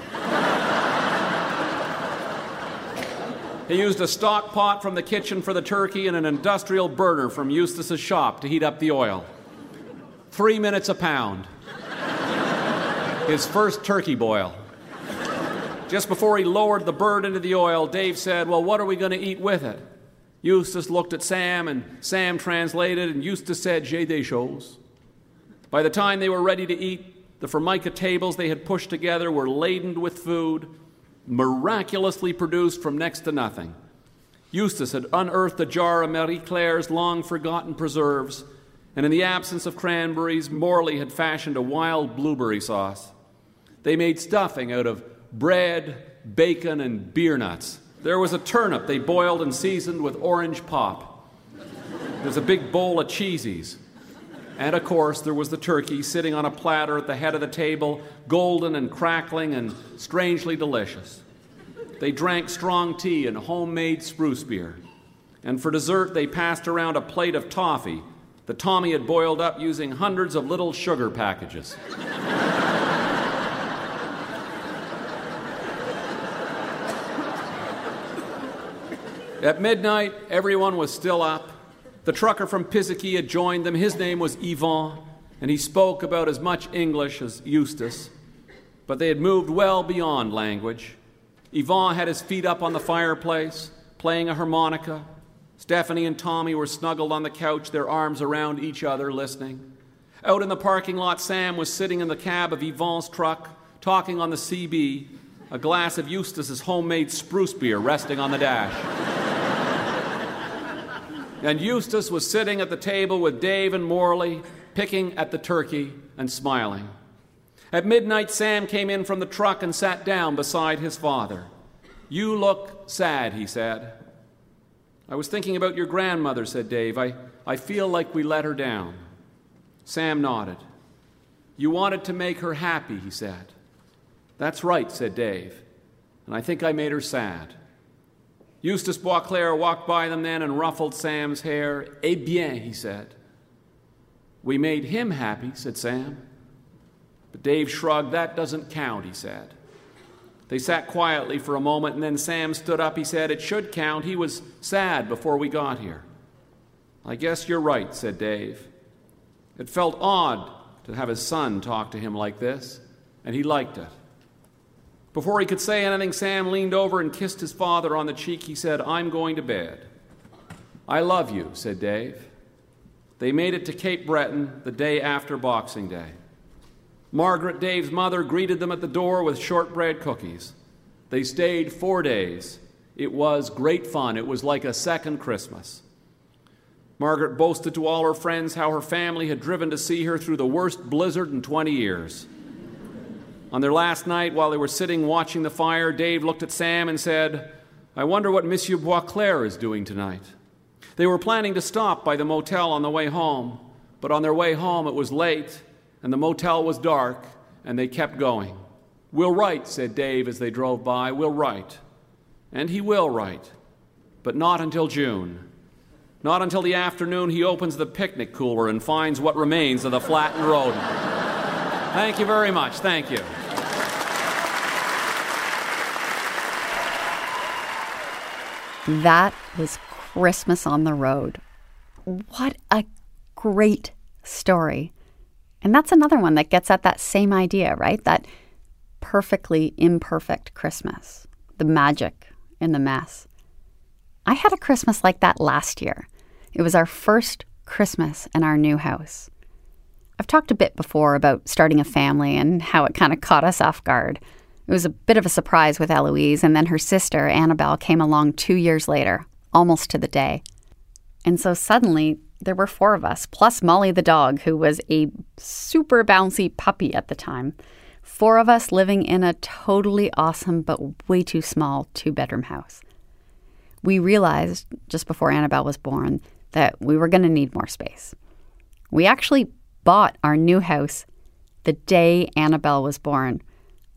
E: He used a stock pot from the kitchen for the turkey and an industrial burner from Eustace's shop to heat up the oil. Three minutes a pound. His first turkey boil. Just before he lowered the bird into the oil, Dave said, Well, what are we going to eat with it? Eustace looked at Sam, and Sam translated, and Eustace said, J'ai des choses. By the time they were ready to eat, the formica tables they had pushed together were laden with food, miraculously produced from next to nothing. Eustace had unearthed a jar of Marie Claire's long forgotten preserves, and in the absence of cranberries, Morley had fashioned a wild blueberry sauce. They made stuffing out of bread, bacon, and beer nuts. There was a turnip they boiled and seasoned with orange pop. There's a big bowl of cheesies. And of course, there was the turkey sitting on a platter at the head of the table, golden and crackling and strangely delicious. They drank strong tea and homemade spruce beer. And for dessert, they passed around a plate of toffee that Tommy had boiled up using hundreds of little sugar packages. At midnight, everyone was still up. The trucker from had joined them. His name was Yvon, and he spoke about as much English as Eustace. But they had moved well beyond language. Yvon had his feet up on the fireplace, playing a harmonica. Stephanie and Tommy were snuggled on the couch, their arms around each other, listening. Out in the parking lot, Sam was sitting in the cab of Yvon's truck, talking on the CB, a glass of Eustace's homemade spruce beer resting on the dash. And Eustace was sitting at the table with Dave and Morley, picking at the turkey and smiling. At midnight, Sam came in from the truck and sat down beside his father. You look sad, he said. I was thinking about your grandmother, said Dave. I, I feel like we let her down. Sam nodded. You wanted to make her happy, he said. That's right, said Dave. And I think I made her sad. Eustace Boisclair walked by them then and ruffled Sam's hair. Eh bien, he said. We made him happy, said Sam. But Dave shrugged. That doesn't count, he said. They sat quietly for a moment, and then Sam stood up. He said, It should count. He was sad before we got here. I guess you're right, said Dave. It felt odd to have his son talk to him like this, and he liked it. Before he could say anything, Sam leaned over and kissed his father on the cheek. He said, I'm going to bed. I love you, said Dave. They made it to Cape Breton the day after Boxing Day. Margaret, Dave's mother, greeted them at the door with shortbread cookies. They stayed four days. It was great fun. It was like a second Christmas. Margaret boasted to all her friends how her family had driven to see her through the worst blizzard in 20 years. On their last night, while they were sitting watching the fire, Dave looked at Sam and said, I wonder what Monsieur Boisclair is doing tonight. They were planning to stop by the motel on the way home, but on their way home it was late, and the motel was dark, and they kept going. We'll write, said Dave as they drove by. We'll write. And he will write, but not until June. Not until the afternoon he opens the picnic cooler and finds what remains of the flattened rodent. Thank you very much. Thank you.
D: That was Christmas on the Road. What a great story. And that's another one that gets at that same idea, right? That perfectly imperfect Christmas, the magic in the mess. I had a Christmas like that last year. It was our first Christmas in our new house. I've talked a bit before about starting a family and how it kind of caught us off guard. It was a bit of a surprise with Eloise, and then her sister, Annabelle, came along two years later, almost to the day. And so suddenly, there were four of us, plus Molly the dog, who was a super bouncy puppy at the time. Four of us living in a totally awesome but way too small two bedroom house. We realized just before Annabelle was born that we were going to need more space. We actually bought our new house the day Annabelle was born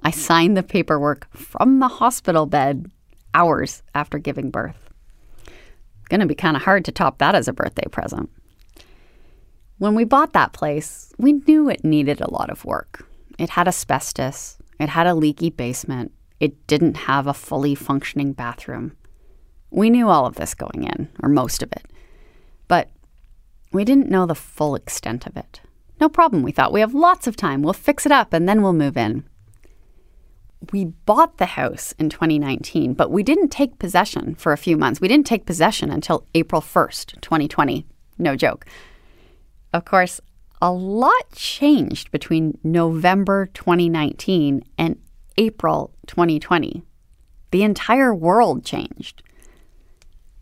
D: I signed the paperwork from the hospital bed hours after giving birth. Going to be kind of hard to top that as a birthday present. When we bought that place, we knew it needed a lot of work. It had asbestos, it had a leaky basement, it didn't have a fully functioning bathroom. We knew all of this going in, or most of it. But we didn't know the full extent of it. No problem, we thought. We have lots of time. We'll fix it up and then we'll move in we bought the house in 2019, but we didn't take possession for a few months. We didn't take possession until April 1st, 2020. No joke. Of course, a lot changed between November 2019 and April 2020. The entire world changed.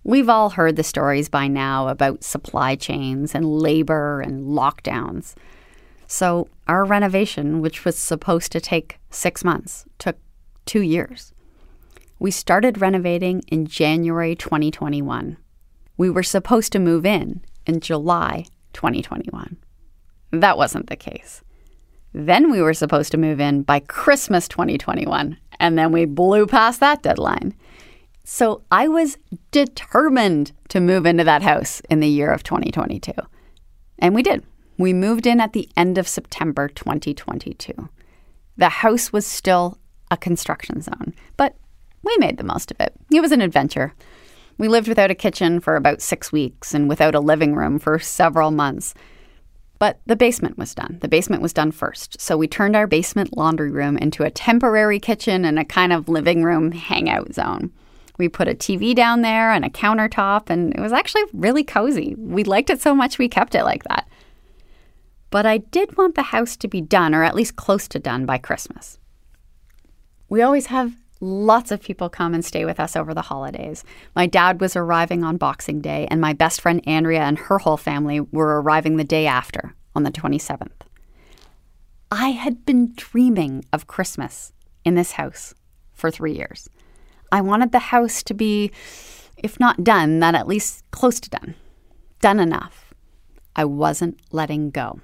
D: We've all heard the stories by now about supply chains and labor and lockdowns. So our renovation, which was supposed to take six months, took two years. We started renovating in January 2021. We were supposed to move in in July 2021. That wasn't the case. Then we were supposed to move in by Christmas 2021, and then we blew past that deadline. So I was determined to move into that house in the year of 2022. And we did. We moved in at the end of September 2022. The house was still a construction zone, but we made the most of it. It was an adventure. We lived without a kitchen for about six weeks and without a living room for several months. But the basement was done. The basement was done first. So we turned our basement laundry room into a temporary kitchen and a kind of living room hangout zone. We put a TV down there and a countertop, and it was actually really cozy. We liked it so much we kept it like that. But I did want the house to be done, or at least close to done, by Christmas. We always have lots of people come and stay with us over the holidays. My dad was arriving on Boxing Day, and my best friend Andrea and her whole family were arriving the day after, on the 27th. I had been dreaming of Christmas in this house for three years. I wanted the house to be, if not done, then at least close to done. Done enough. I wasn't letting go.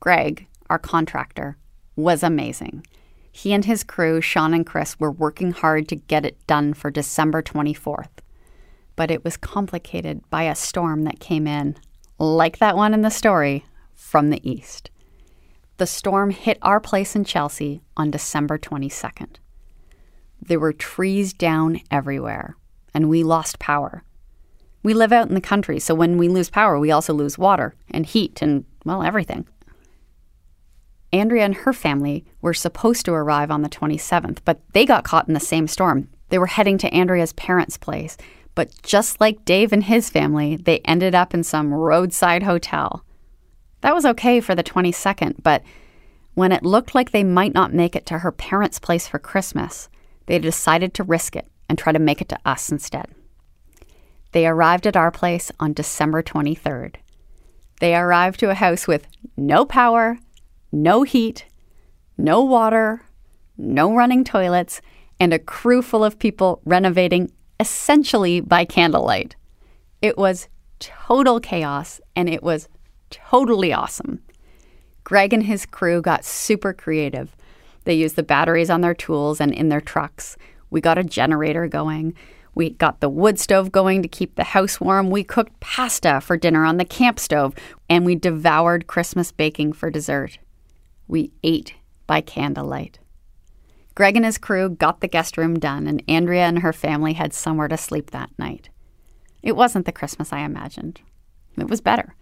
D: Greg, our contractor, was amazing. He and his crew, Sean and Chris, were working hard to get it done for December 24th. But it was complicated by a storm that came in, like that one in the story, from the east. The storm hit our place in Chelsea on December 22nd. There were trees down everywhere, and we lost power. We live out in the country, so when we lose power, we also lose water and heat and, well, everything. Andrea and her family were supposed to arrive on the 27th, but they got caught in the same storm. They were heading to Andrea's parents' place, but just like Dave and his family, they ended up in some roadside hotel. That was okay for the 22nd, but when it looked like they might not make it to her parents' place for Christmas, they decided to risk it and try to make it to us instead. They arrived at our place on December 23rd. They arrived to a house with no power, no heat, no water, no running toilets, and a crew full of people renovating essentially by candlelight. It was total chaos and it was totally awesome. Greg and his crew got super creative. They used the batteries on their tools and in their trucks. We got a generator going. We got the wood stove going to keep the house warm. We cooked pasta for dinner on the camp stove, and we devoured Christmas baking for dessert. We ate by candlelight. Greg and his crew got the guest room done, and Andrea and her family had somewhere to sleep that night. It wasn't the Christmas I imagined. It was better.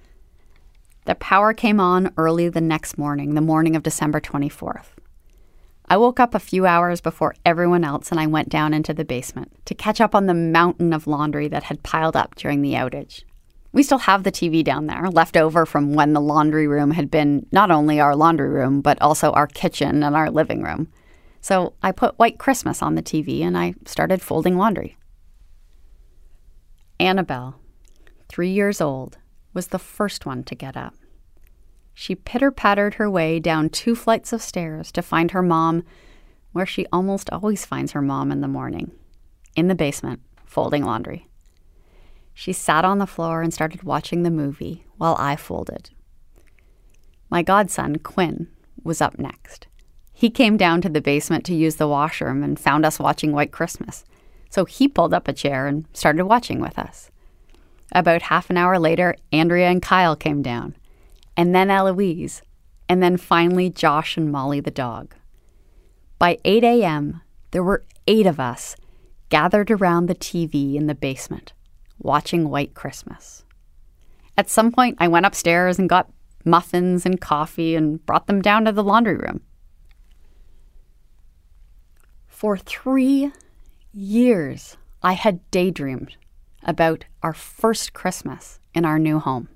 D: The power came on early the next morning, the morning of December 24th. I woke up a few hours before everyone else and I went down into the basement to catch up on the mountain of laundry that had piled up during the outage. We still have the TV down there, left over from when the laundry room had been not only our laundry room, but also our kitchen and our living room. So I put White Christmas on the TV and I started folding laundry. Annabelle, three years old, was the first one to get up. She pitter pattered her way down two flights of stairs to find her mom where she almost always finds her mom in the morning in the basement, folding laundry. She sat on the floor and started watching the movie while I folded. My godson, Quinn, was up next. He came down to the basement to use the washroom and found us watching White Christmas. So he pulled up a chair and started watching with us. About half an hour later, Andrea and Kyle came down, and then Eloise, and then finally Josh and Molly the dog. By 8 a.m., there were eight of us gathered around the TV in the basement, watching White Christmas. At some point, I went upstairs and got muffins and coffee and brought them down to the laundry room. For three years, I had daydreamed about our first Christmas in our new home,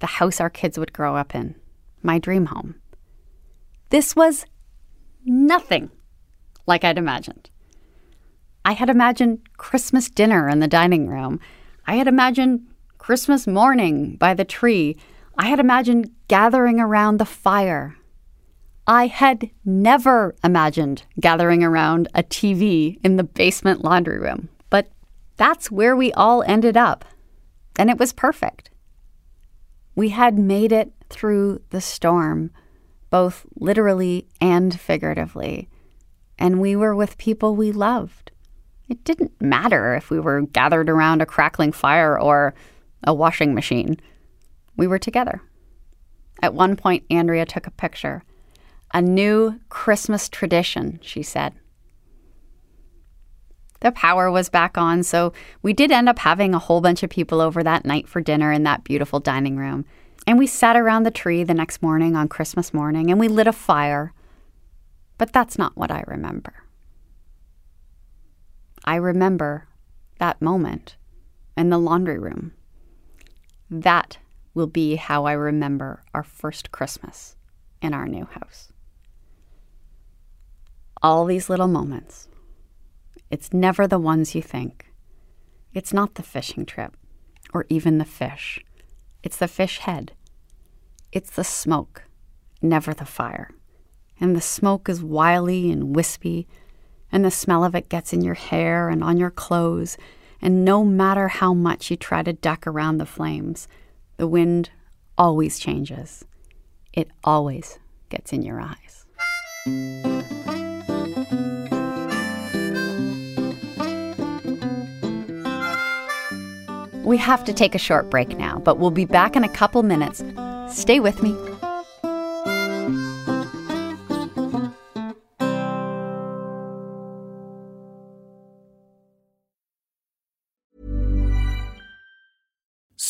D: the house our kids would grow up in, my dream home. This was nothing like I'd imagined. I had imagined Christmas dinner in the dining room. I had imagined Christmas morning by the tree. I had imagined gathering around the fire. I had never imagined gathering around a TV in the basement laundry room but that's where we all ended up. And it was perfect. We had made it through the storm, both literally and figuratively. And we were with people we loved. It didn't matter if we were gathered around a crackling fire or a washing machine. We were together. At one point, Andrea took a picture. A new Christmas tradition, she said the power was back on. So we did end up having a whole bunch of people over that night for dinner in that beautiful dining room. And we sat around the tree the next morning on Christmas morning and we lit a fire. But that's not what I remember. I remember that moment in the laundry room. That will be how I remember our first Christmas in our new house. All these little moments it's never the ones you think. It's not the fishing trip, or even the fish. It's the fish head. It's the smoke, never the fire. And the smoke is wily and wispy, and the smell of it gets in your hair and on your clothes. And no matter how much you try to duck around the flames, the wind always changes. It always gets in your eyes. We have to take a short break now, but we'll be back in a couple minutes. Stay with me.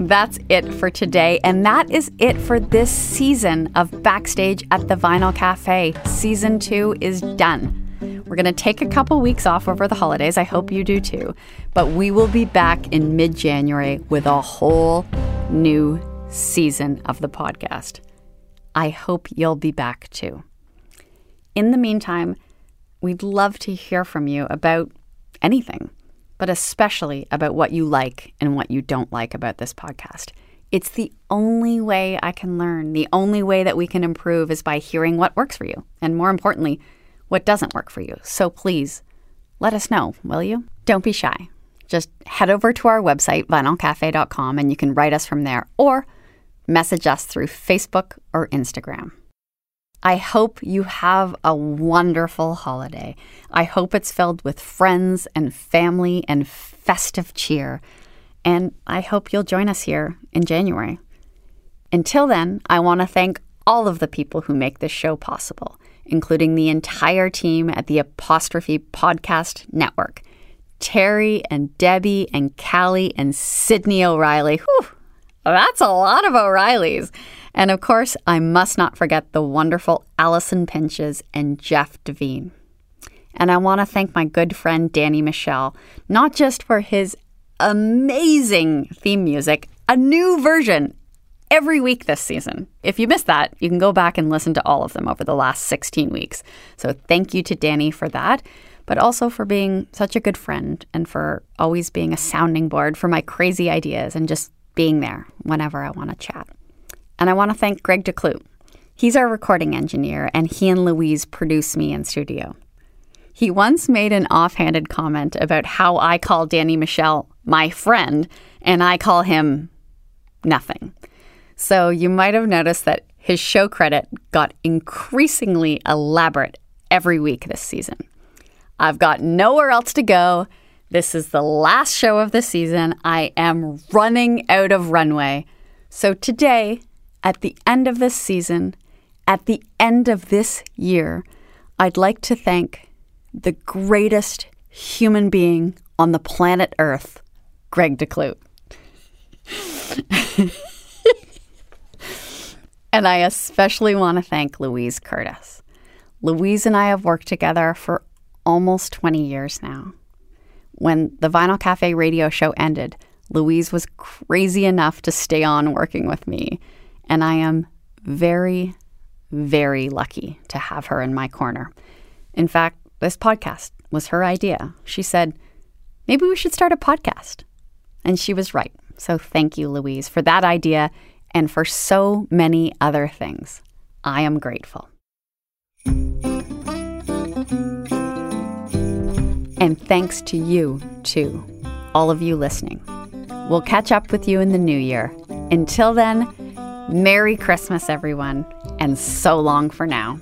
D: That's it for today, and that is it for this season of Backstage at the Vinyl Cafe. Season two is done. We're going to take a couple weeks off over the holidays. I hope you do too. But we will be back in mid January with a whole new season of the podcast. I hope you'll be back too. In the meantime, we'd love to hear from you about anything, but especially about what you like and what you don't like about this podcast. It's the only way I can learn. The only way that we can improve is by hearing what works for you. And more importantly, what doesn't work for you. So please let us know, will you? Don't be shy. Just head over to our website, vinylcafe.com, and you can write us from there or message us through Facebook or Instagram. I hope you have a wonderful holiday. I hope it's filled with friends and family and festive cheer. And I hope you'll join us here in January. Until then, I want to thank all of the people who make this show possible, including the entire team at the Apostrophe Podcast Network Terry and Debbie and Callie and Sydney O'Reilly. Whew, that's a lot of O'Reillys. And of course, I must not forget the wonderful Allison Pinches and Jeff Devine. And I want to thank my good friend Danny Michel, not just for his amazing theme music, a new version every week this season. If you missed that, you can go back and listen to all of them over the last 16 weeks. So thank you to Danny for that but also for being such a good friend and for always being a sounding board for my crazy ideas and just being there whenever I want to chat. And I want to thank Greg DeClue. He's our recording engineer, and he and Louise produce me in studio. He once made an offhanded comment about how I call Danny Michel my friend, and I call him nothing. So you might have noticed that his show credit got increasingly elaborate every week this season. I've got nowhere else to go. This is the last show of the season. I am running out of runway. So today, at the end of this season, at the end of this year, I'd like to thank the greatest human being on the planet Earth, Greg DeClue. <laughs> and I especially want to thank Louise Curtis. Louise and I have worked together for almost 20 years now. When the Vinyl Cafe radio show ended, Louise was crazy enough to stay on working with me, and I am very, very lucky to have her in my corner. In fact, this podcast was her idea. She said, maybe we should start a podcast. And she was right. So thank you, Louise, for that idea and for so many other things. I am grateful. And thanks to you, too, all of you listening. We'll catch up with you in the new year. Until then, Merry Christmas, everyone, and so long for now.